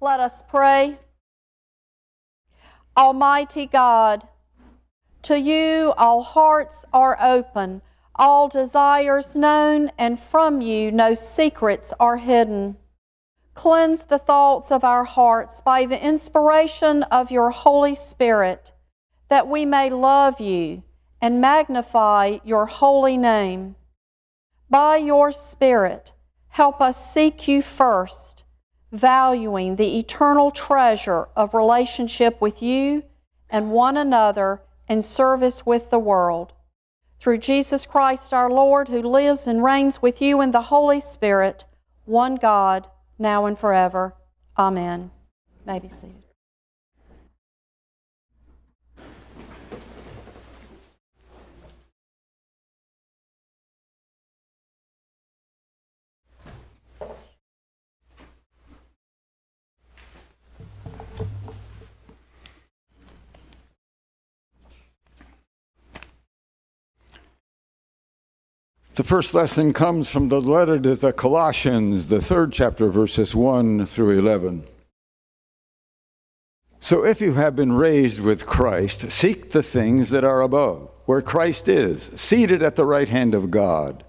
Let us pray. Almighty God, to you all hearts are open, all desires known, and from you no secrets are hidden. Cleanse the thoughts of our hearts by the inspiration of your Holy Spirit, that we may love you and magnify your holy name. By your Spirit, help us seek you first, valuing the eternal treasure of relationship with you and one another and service with the world. Through Jesus Christ our Lord, who lives and reigns with you in the Holy Spirit, one God, now and forever. Amen. May be seated. The first lesson comes from the letter to the Colossians, the third chapter, verses 1 through 11. So if you have been raised with Christ, seek the things that are above, where Christ is, seated at the right hand of God.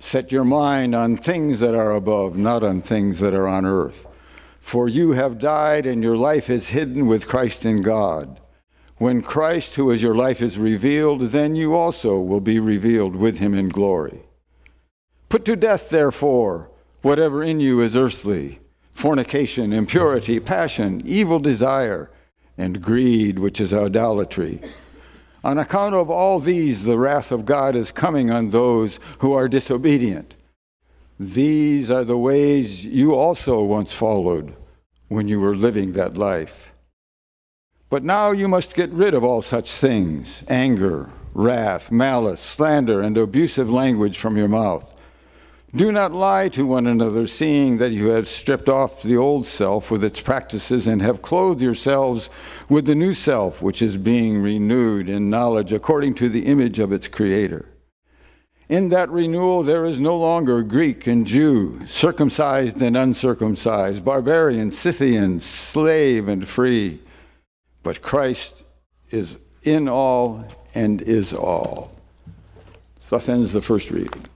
Set your mind on things that are above, not on things that are on earth. For you have died, and your life is hidden with Christ in God. When Christ, who is your life, is revealed, then you also will be revealed with him in glory. Put to death, therefore, whatever in you is earthly fornication, impurity, passion, evil desire, and greed, which is idolatry. On account of all these, the wrath of God is coming on those who are disobedient. These are the ways you also once followed when you were living that life. But now you must get rid of all such things anger, wrath, malice, slander, and abusive language from your mouth. Do not lie to one another, seeing that you have stripped off the old self with its practices and have clothed yourselves with the new self, which is being renewed in knowledge according to the image of its Creator. In that renewal, there is no longer Greek and Jew, circumcised and uncircumcised, barbarian, Scythian, slave and free but Christ is in all and is all. So thus ends the first reading.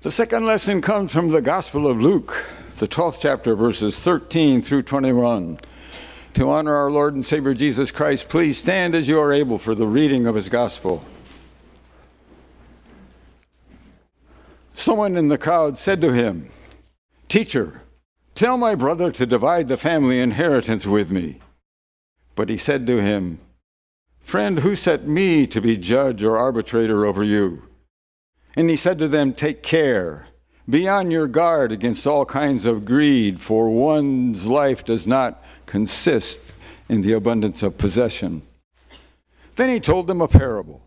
The second lesson comes from the Gospel of Luke, the 12th chapter, verses 13 through 21. To honor our Lord and Savior Jesus Christ, please stand as you are able for the reading of his Gospel. Someone in the crowd said to him, Teacher, tell my brother to divide the family inheritance with me. But he said to him, Friend, who set me to be judge or arbitrator over you? And he said to them, Take care. Be on your guard against all kinds of greed, for one's life does not consist in the abundance of possession. Then he told them a parable.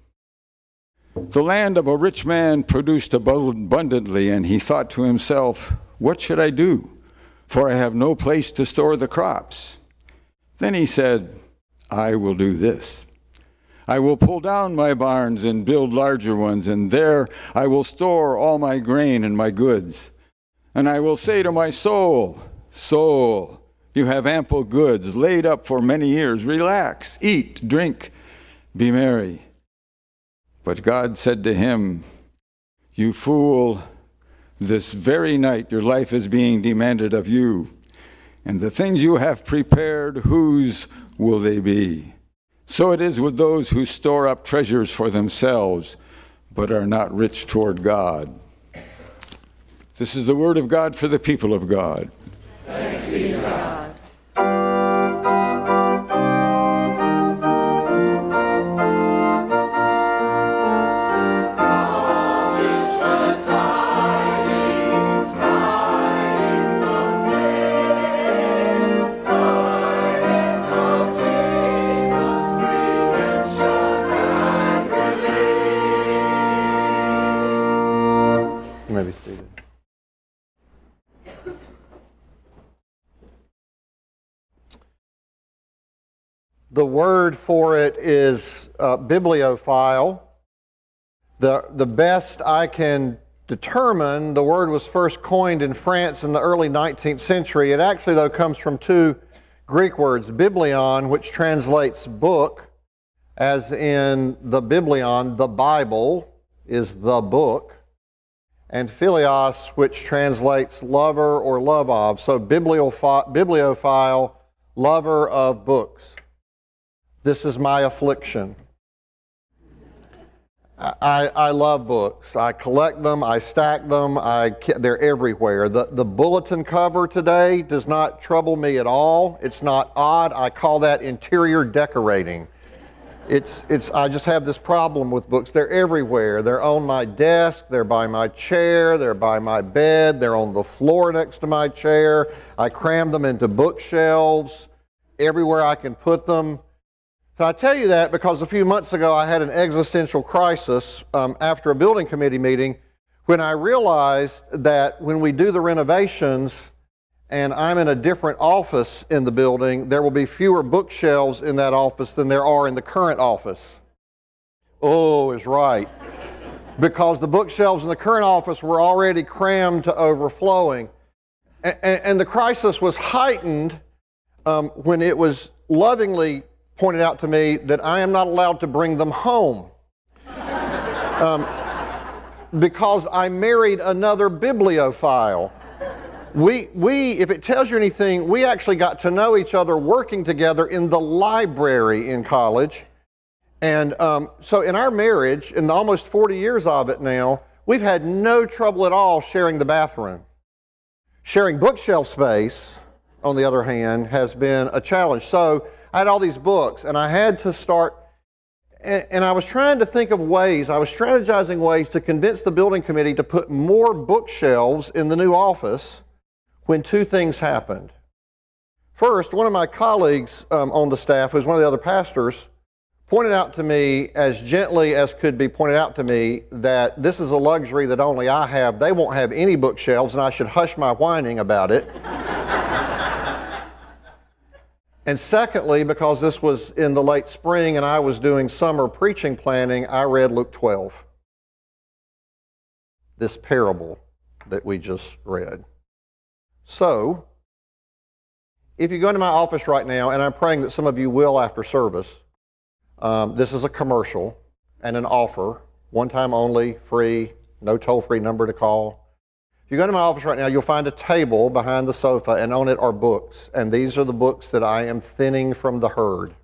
The land of a rich man produced abundantly, and he thought to himself, What should I do? For I have no place to store the crops. Then he said, I will do this. I will pull down my barns and build larger ones, and there I will store all my grain and my goods. And I will say to my soul, Soul, you have ample goods laid up for many years. Relax, eat, drink, be merry. But God said to him, You fool, this very night your life is being demanded of you, and the things you have prepared, whose will they be? So it is with those who store up treasures for themselves, but are not rich toward God. This is the word of God for the people of God. Thanks be to God. Word for it is uh, bibliophile. The, the best I can determine, the word was first coined in France in the early 19th century. It actually, though, comes from two Greek words biblion, which translates book, as in the biblion, the Bible is the book, and philios, which translates lover or love of. So, bibliophile, bibliophile lover of books. This is my affliction. I, I love books. I collect them, I stack them, I, they're everywhere. The, the bulletin cover today does not trouble me at all. It's not odd. I call that interior decorating. It's, it's, I just have this problem with books. They're everywhere. They're on my desk, they're by my chair, they're by my bed, they're on the floor next to my chair. I cram them into bookshelves everywhere I can put them. So I tell you that because a few months ago I had an existential crisis um, after a building committee meeting when I realized that when we do the renovations and I'm in a different office in the building, there will be fewer bookshelves in that office than there are in the current office. Oh, is right. because the bookshelves in the current office were already crammed to overflowing. And, and, and the crisis was heightened um, when it was lovingly pointed out to me that I am not allowed to bring them home. Um, because I married another bibliophile. We, we, if it tells you anything, we actually got to know each other working together in the library in college. And um, so in our marriage, in almost 40 years of it now, we've had no trouble at all sharing the bathroom. Sharing bookshelf space, on the other hand, has been a challenge. So I had all these books, and I had to start, and, and I was trying to think of ways, I was strategizing ways to convince the building committee to put more bookshelves in the new office when two things happened. First, one of my colleagues um, on the staff, who's one of the other pastors, pointed out to me, as gently as could be pointed out to me, that this is a luxury that only I have. They won't have any bookshelves, and I should hush my whining about it. And secondly, because this was in the late spring and I was doing summer preaching planning, I read Luke 12. This parable that we just read. So, if you go into my office right now, and I'm praying that some of you will after service, um, this is a commercial and an offer, one time only, free, no toll free number to call. You go to my office right now, you'll find a table behind the sofa, and on it are books. And these are the books that I am thinning from the herd.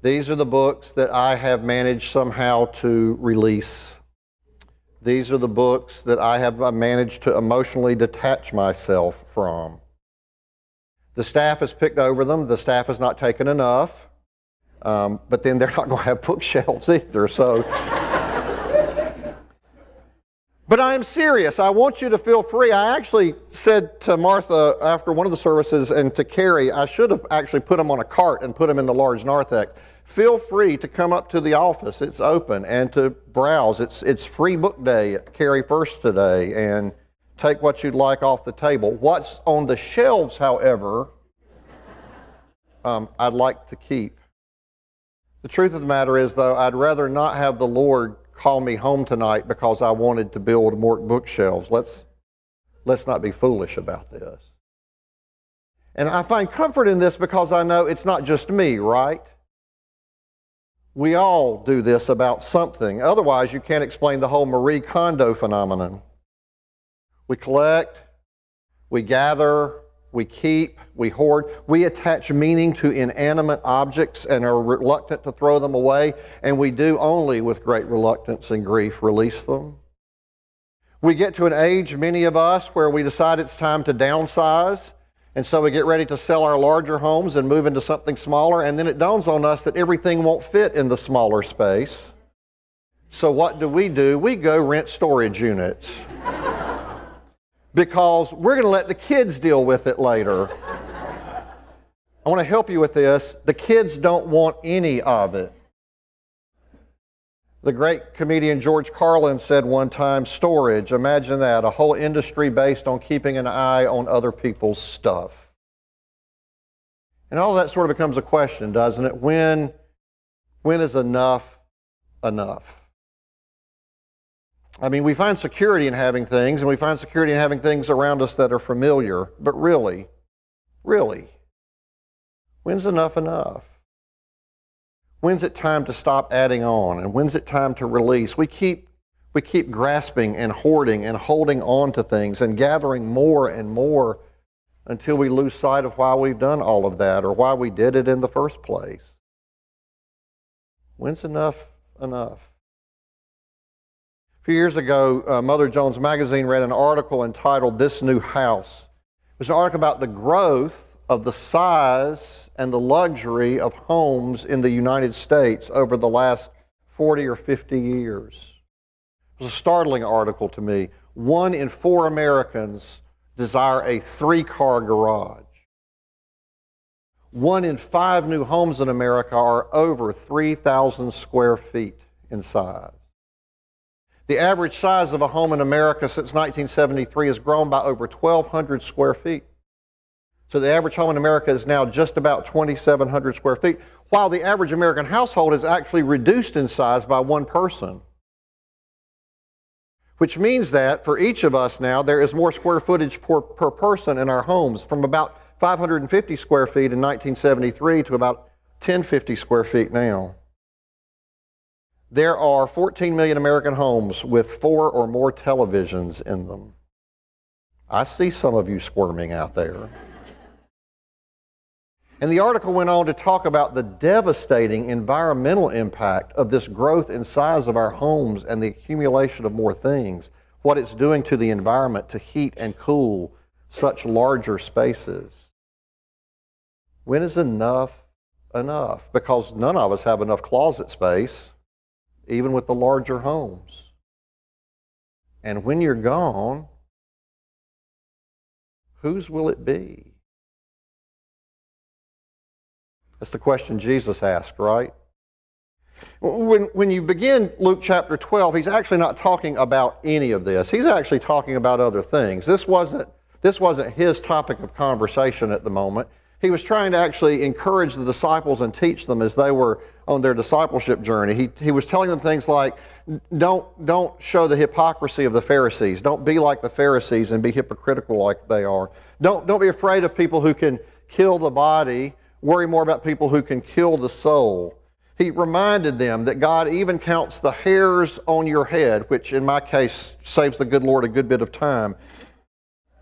These are the books that I have managed somehow to release. These are the books that I have managed to emotionally detach myself from. The staff has picked over them. The staff has not taken enough. Um, but then they're not going to have bookshelves either. So. But I am serious. I want you to feel free. I actually said to Martha after one of the services and to Carrie, I should have actually put them on a cart and put them in the large narthex feel free to come up to the office. It's open and to browse. It's, it's free book day at Cary First today and take what you'd like off the table. What's on the shelves, however, um, I'd like to keep. The truth of the matter is, though, I'd rather not have the Lord call me home tonight because I wanted to build more bookshelves. Let's, let's not be foolish about this. And I find comfort in this because I know it's not just me, right? We all do this about something. Otherwise, you can't explain the whole Marie Kondo phenomenon. We collect, we gather, we keep, we hoard. We attach meaning to inanimate objects and are reluctant to throw them away, and we do only with great reluctance and grief release them. We get to an age, many of us, where we decide it's time to downsize and so we get ready to sell our larger homes and move into something smaller, and then it dawns on us that everything won't fit in the smaller space. So what do we do? We go rent storage units. because we're going to let the kids deal with it later. I want to help you with this. The kids don't want any of it. The great comedian George Carlin said one time storage, imagine that, a whole industry based on keeping an eye on other people's stuff. And all that sort of becomes a question, doesn't it? When, when is enough enough? I mean, we find security in having things, and we find security in having things around us that are familiar, but really, really, when's enough enough? When's it time to stop adding on? And when's it time to release? We keep, we keep grasping and hoarding and holding on to things and gathering more and more until we lose sight of why we've done all of that or why we did it in the first place. When's enough enough? A few years ago, uh, Mother Jones Magazine read an article entitled This New House. It was an article about the growth of the size and the luxury of homes in the United States over the last 40 or 50 years. It was a startling article to me. One in four Americans desire a three car garage. One in five new homes in America are over 3,000 square feet in size. The average size of a home in America since 1973 has grown by over 1,200 square feet. So the average home in America is now just about 2,700 square feet, while the average American household is actually reduced in size by one person. Which means that for each of us now, there is more square footage per, per person in our homes from about 550 square feet in 1973 to about 1050 square feet now. There are 14 million American homes with four or more televisions in them. I see some of you squirming out there. And the article went on to talk about the devastating environmental impact of this growth in size of our homes and the accumulation of more things, what it's doing to the environment to heat and cool such larger spaces. When is enough enough? Because none of us have enough closet space, even with the larger homes. And when you're gone, whose will it be? That's the question Jesus asked, right? When, when you begin Luke chapter 12, he's actually not talking about any of this. He's actually talking about other things. This wasn't, this wasn't his topic of conversation at the moment. He was trying to actually encourage the disciples and teach them as they were on their discipleship journey. He, he was telling them things like, don't, don't show the hypocrisy of the Pharisees. Don't be like the Pharisees and be hypocritical like they are. Don't, don't be afraid of people who can kill the body worry more about people who can kill the soul. He reminded them that God even counts the hairs on your head, which in my case saves the good Lord a good bit of time.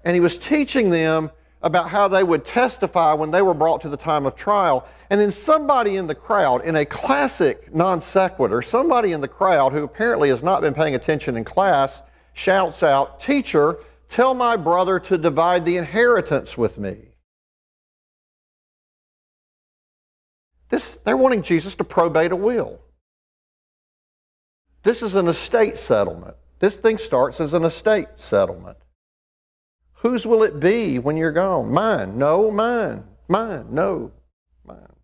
And he was teaching them about how they would testify when they were brought to the time of trial. And then somebody in the crowd, in a classic non sequitur, somebody in the crowd who apparently has not been paying attention in class shouts out, Teacher, tell my brother to divide the inheritance with me. This, they're wanting Jesus to probate a will. This is an estate settlement. This thing starts as an estate settlement. Whose will it be when you're gone? Mine. No, mine. Mine. No, mine.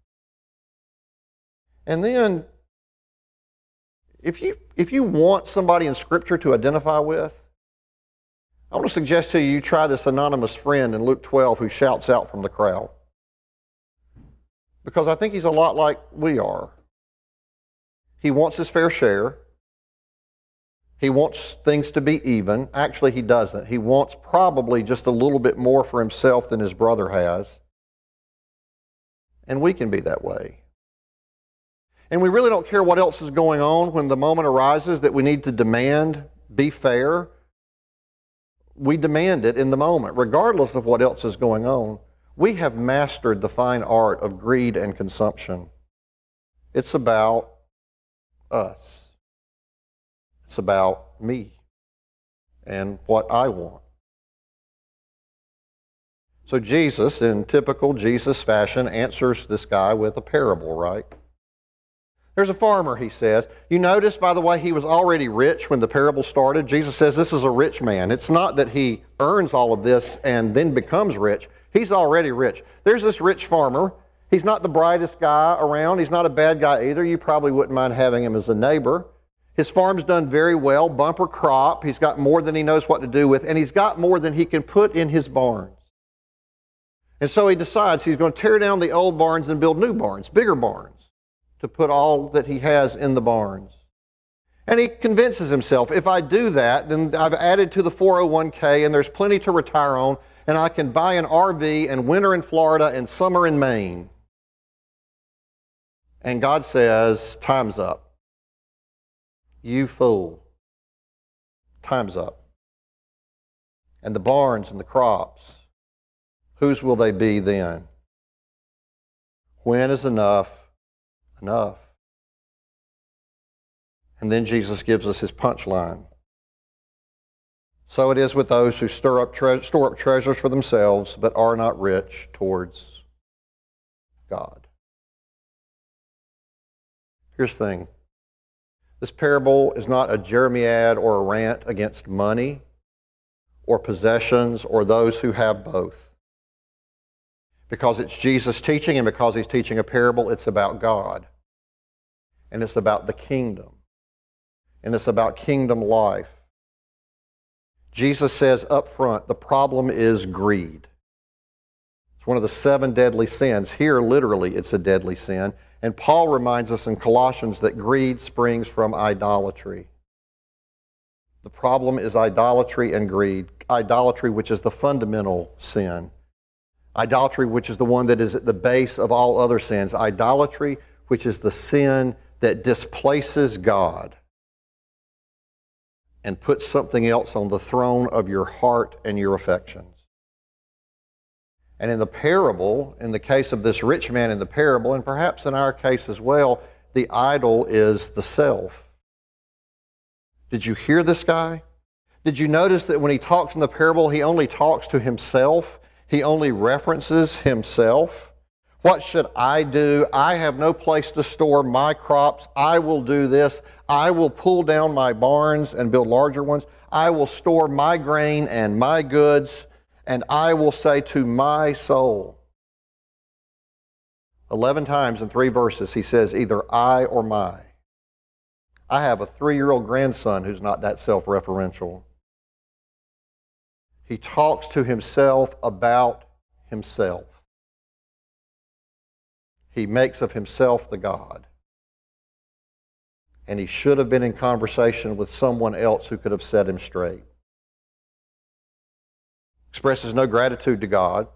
And then, if you, if you want somebody in Scripture to identify with, I want to suggest to you you try this anonymous friend in Luke 12 who shouts out from the crowd because I think he's a lot like we are. He wants his fair share. He wants things to be even. Actually, he doesn't. He wants probably just a little bit more for himself than his brother has. And we can be that way. And we really don't care what else is going on when the moment arises that we need to demand be fair. We demand it in the moment, regardless of what else is going on. We have mastered the fine art of greed and consumption. It's about us. It's about me and what I want. So Jesus, in typical Jesus fashion, answers this guy with a parable, right? There's a farmer, he says. You notice, by the way, he was already rich when the parable started. Jesus says this is a rich man. It's not that he earns all of this and then becomes rich. He's already rich. There's this rich farmer. He's not the brightest guy around. He's not a bad guy either. You probably wouldn't mind having him as a neighbor. His farm's done very well, bumper crop. He's got more than he knows what to do with, and he's got more than he can put in his barns. And so he decides he's going to tear down the old barns and build new barns, bigger barns, to put all that he has in the barns. And he convinces himself if I do that, then I've added to the 401k and there's plenty to retire on, and I can buy an RV and winter in Florida and summer in Maine. And God says, Time's up. You fool. Time's up. And the barns and the crops, whose will they be then? When is enough enough? And then Jesus gives us his punchline. So it is with those who stir up tre- store up treasures for themselves, but are not rich towards God. Here's the thing this parable is not a Jeremiad or a rant against money or possessions or those who have both. Because it's Jesus teaching, and because he's teaching a parable, it's about God. And it's about the kingdom. And it's about kingdom life. Jesus says up front, the problem is greed. It's one of the seven deadly sins. Here, literally, it's a deadly sin. And Paul reminds us in Colossians that greed springs from idolatry. The problem is idolatry and greed. Idolatry, which is the fundamental sin. Idolatry, which is the one that is at the base of all other sins. Idolatry, which is the sin that displaces God and puts something else on the throne of your heart and your affections. And in the parable, in the case of this rich man in the parable, and perhaps in our case as well, the idol is the self. Did you hear this guy? Did you notice that when he talks in the parable, he only talks to himself? He only references himself? What should I do? I have no place to store my crops. I will do this. I will pull down my barns and build larger ones. I will store my grain and my goods, and I will say to my soul. Eleven times in three verses, he says either I or my. I have a three year old grandson who's not that self referential. He talks to himself about himself he makes of himself the God. And he should have been in conversation with someone else who could have set him straight. Expresses no gratitude to God.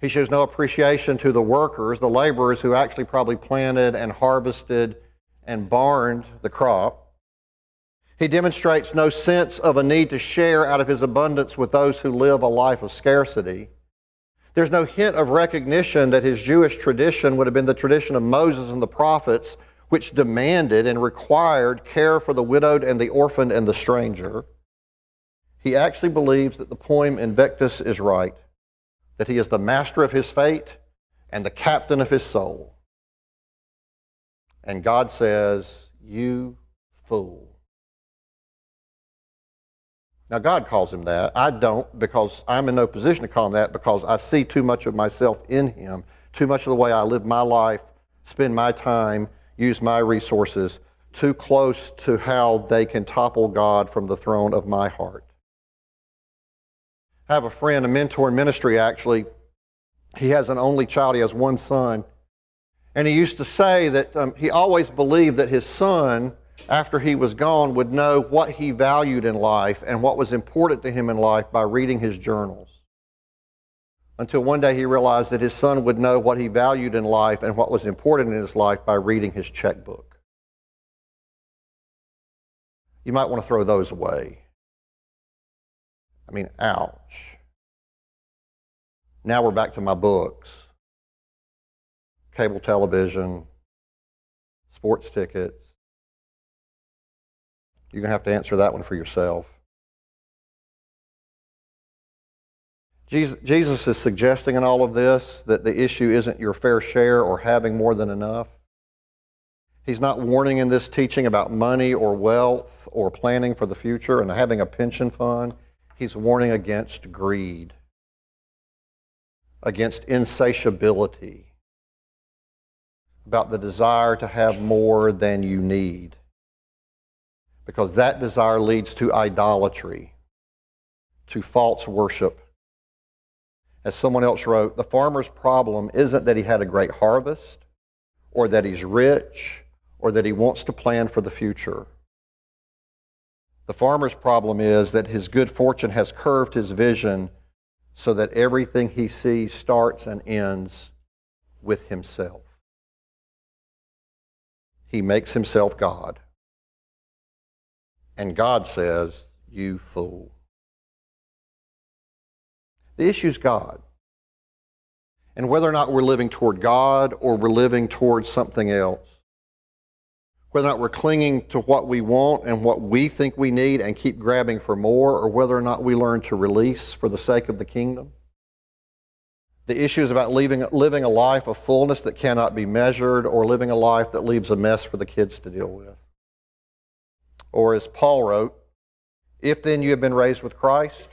He shows no appreciation to the workers, the laborers who actually probably planted and harvested and barned the crop. He demonstrates no sense of a need to share out of his abundance with those who live a life of scarcity. There's no hint of recognition that his Jewish tradition would have been the tradition of Moses and the prophets, which demanded and required care for the widowed and the orphaned and the stranger. He actually believes that the poem Invictus is right, that he is the master of his fate and the captain of his soul. And God says, You fool. Now, God calls him that. I don't because I'm in no position to call him that because I see too much of myself in him, too much of the way I live my life, spend my time, use my resources, too close to how they can topple God from the throne of my heart. Have a friend, a mentor in ministry actually. He has an only child, he has one son. And he used to say that um, he always believed that his son after he was gone, would know what he valued in life and what was important to him in life by reading his journals. Until one day he realized that his son would know what he valued in life and what was important in his life by reading his checkbook. You might want to throw those away. I mean, ouch. Now we're back to my books cable television, sports tickets, you're going to have to answer that one for yourself. Jesus is suggesting in all of this that the issue isn't your fair share or having more than enough. He's not warning in this teaching about money or wealth or planning for the future and having a pension fund. He's warning against greed, against insatiability, about the desire to have more than you need because that desire leads to idolatry, to false worship. As someone else wrote, the farmer's problem isn't that he had a great harvest, or that he's rich, or that he wants to plan for the future. The farmer's problem is that his good fortune has curved his vision so that everything he sees starts and ends with himself. He makes himself God. And God says, You fool. The issue is God. And whether or not we're living toward God or we're living towards something else, whether or not we're clinging to what we want and what we think we need and keep grabbing for more, or whether or not we learn to release for the sake of the kingdom. The issue is about living, living a life of fullness that cannot be measured or living a life that leaves a mess for the kids to deal with. Or as Paul wrote, if then you have been raised with Christ,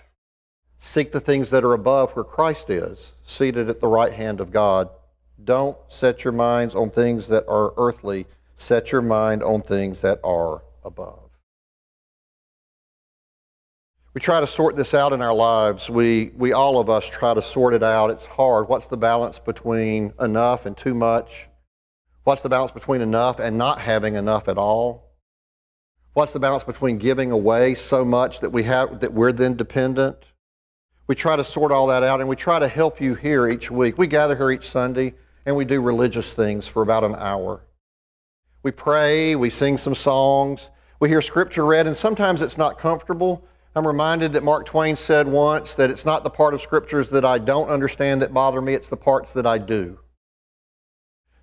seek the things that are above where Christ is, seated at the right hand of God. Don't set your minds on things that are earthly, set your mind on things that are above. We try to sort this out in our lives. We, we all of us try to sort it out. It's hard. What's the balance between enough and too much? What's the balance between enough and not having enough at all? What's the balance between giving away so much that we have that we're then dependent? We try to sort all that out and we try to help you here each week. We gather here each Sunday and we do religious things for about an hour. We pray, we sing some songs, we hear scripture read, and sometimes it's not comfortable. I'm reminded that Mark Twain said once that it's not the part of scriptures that I don't understand that bother me, it's the parts that I do.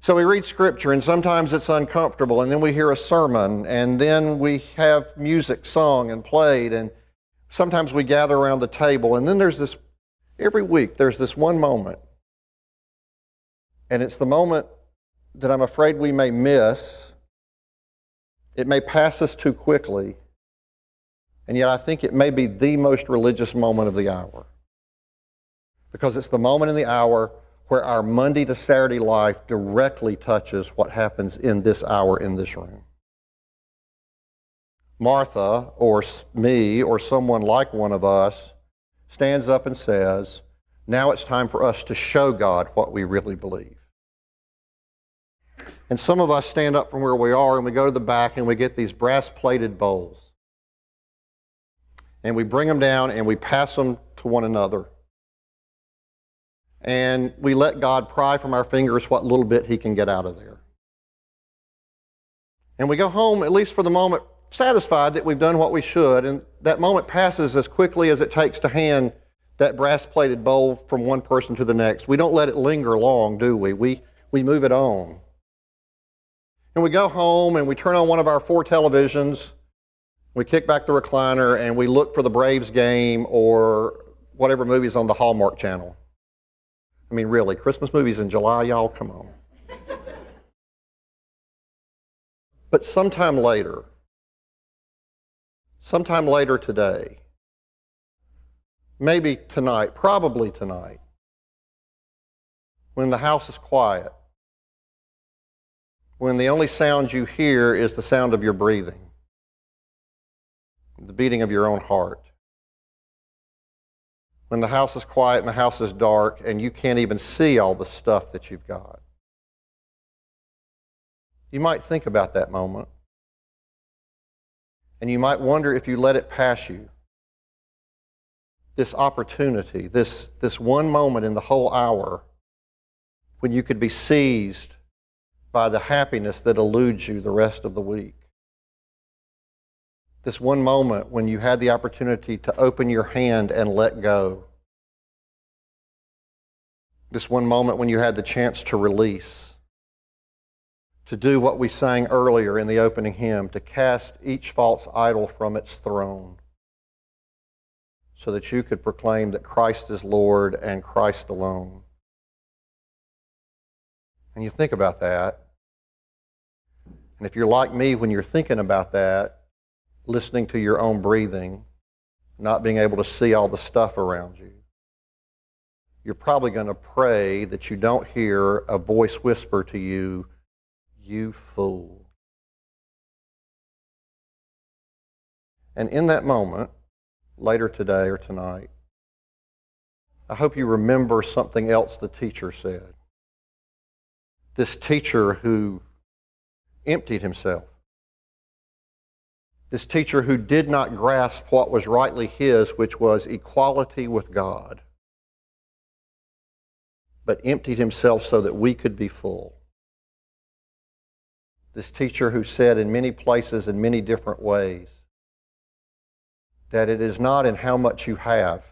So we read scripture, and sometimes it's uncomfortable, and then we hear a sermon, and then we have music sung and played, and sometimes we gather around the table, and then there's this, every week, there's this one moment. And it's the moment that I'm afraid we may miss. It may pass us too quickly, and yet I think it may be the most religious moment of the hour. Because it's the moment in the hour where our Monday to Saturday life directly touches what happens in this hour in this room. Martha, or me, or someone like one of us, stands up and says, Now it's time for us to show God what we really believe. And some of us stand up from where we are and we go to the back and we get these brass plated bowls. And we bring them down and we pass them to one another. and we let God pry from our fingers what little bit He can get out of there. And we go home, at least for the moment, satisfied that we've done what we should, and that moment passes as quickly as it takes to hand that brass plated bowl from one person to the next. We don't let it linger long, do we? We, we move it on. And we go home and we turn on one of our four televisions, we kick back the recliner, and we look for the Braves game or whatever movie's on the Hallmark channel. I mean, really, Christmas movies in July, y'all, come on. but sometime later, sometime later today, maybe tonight, probably tonight, when the house is quiet, when the only sound you hear is the sound of your breathing, the beating of your own heart. When the house is quiet and the house is dark and you can't even see all the stuff that you've got. You might think about that moment. And you might wonder if you let it pass you. This opportunity, this, this one moment in the whole hour when you could be seized by the happiness that eludes you the rest of the week. This one moment when you had the opportunity to open your hand and let go. This one moment when you had the chance to release. To do what we sang earlier in the opening hymn, to cast each false idol from its throne so that you could proclaim that Christ is Lord and Christ alone. And you think about that, and if you're like me when you're thinking about that, listening to your own breathing, not being able to see all the stuff around you, you're probably going to pray that you don't hear a voice whisper to you, You fool. And in that moment, later today or tonight, I hope you remember something else the teacher said. This teacher who emptied himself. This teacher who did not grasp what was rightly his, which was equality with God, but emptied himself so that we could be full. This teacher who said in many places, in many different ways, that it is not in how much you have,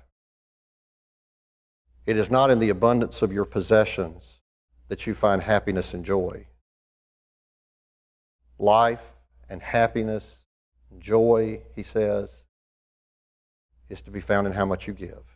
it is not in the abundance of your possessions that you find happiness and joy life and happiness and joy, he says, is to be found in how much you give.